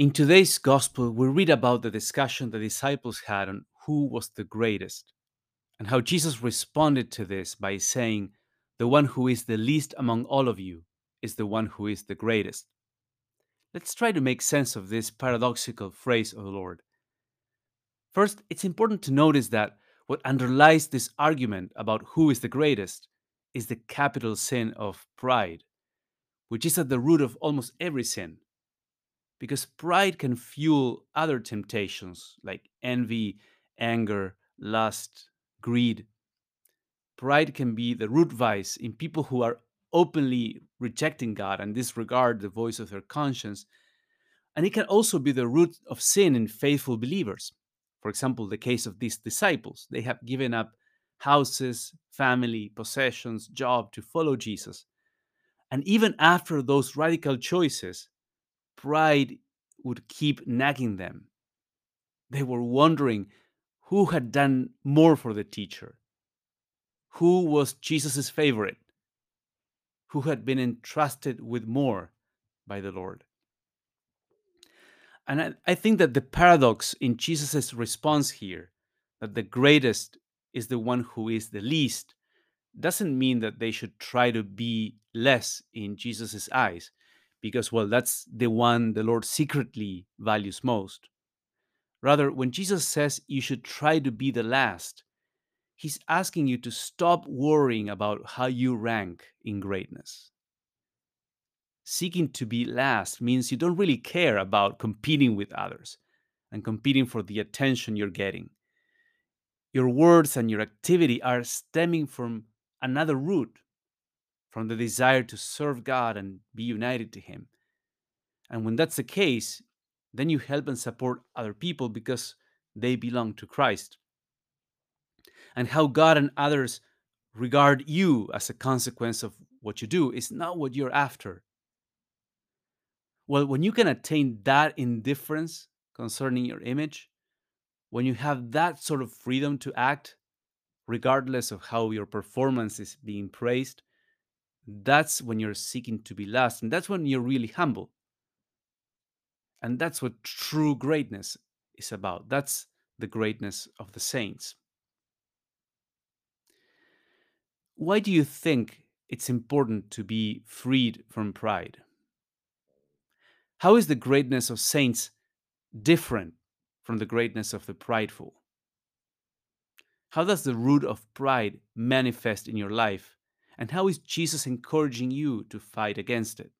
In today's gospel, we read about the discussion the disciples had on who was the greatest, and how Jesus responded to this by saying, The one who is the least among all of you is the one who is the greatest. Let's try to make sense of this paradoxical phrase of the Lord. First, it's important to notice that what underlies this argument about who is the greatest is the capital sin of pride, which is at the root of almost every sin. Because pride can fuel other temptations like envy, anger, lust, greed. Pride can be the root vice in people who are openly rejecting God and disregard the voice of their conscience. And it can also be the root of sin in faithful believers. For example, the case of these disciples. They have given up houses, family, possessions, job to follow Jesus. And even after those radical choices, pride would keep nagging them. They were wondering who had done more for the teacher, who was Jesus' favorite, who had been entrusted with more by the Lord. And I, I think that the paradox in Jesus' response here, that the greatest is the one who is the least, doesn't mean that they should try to be less in Jesus' eyes, because, well, that's the one the Lord secretly values most. Rather, when Jesus says you should try to be the last, he's asking you to stop worrying about how you rank in greatness. Seeking to be last means you don't really care about competing with others and competing for the attention you're getting. Your words and your activity are stemming from another root, from the desire to serve God and be united to Him. And when that's the case, then you help and support other people because they belong to Christ. And how God and others regard you as a consequence of what you do is not what you're after. Well, when you can attain that indifference concerning your image, when you have that sort of freedom to act, regardless of how your performance is being praised, that's when you're seeking to be last. And that's when you're really humble. And that's what true greatness is about. That's the greatness of the saints. Why do you think it's important to be freed from pride? How is the greatness of saints different from the greatness of the prideful? How does the root of pride manifest in your life? And how is Jesus encouraging you to fight against it?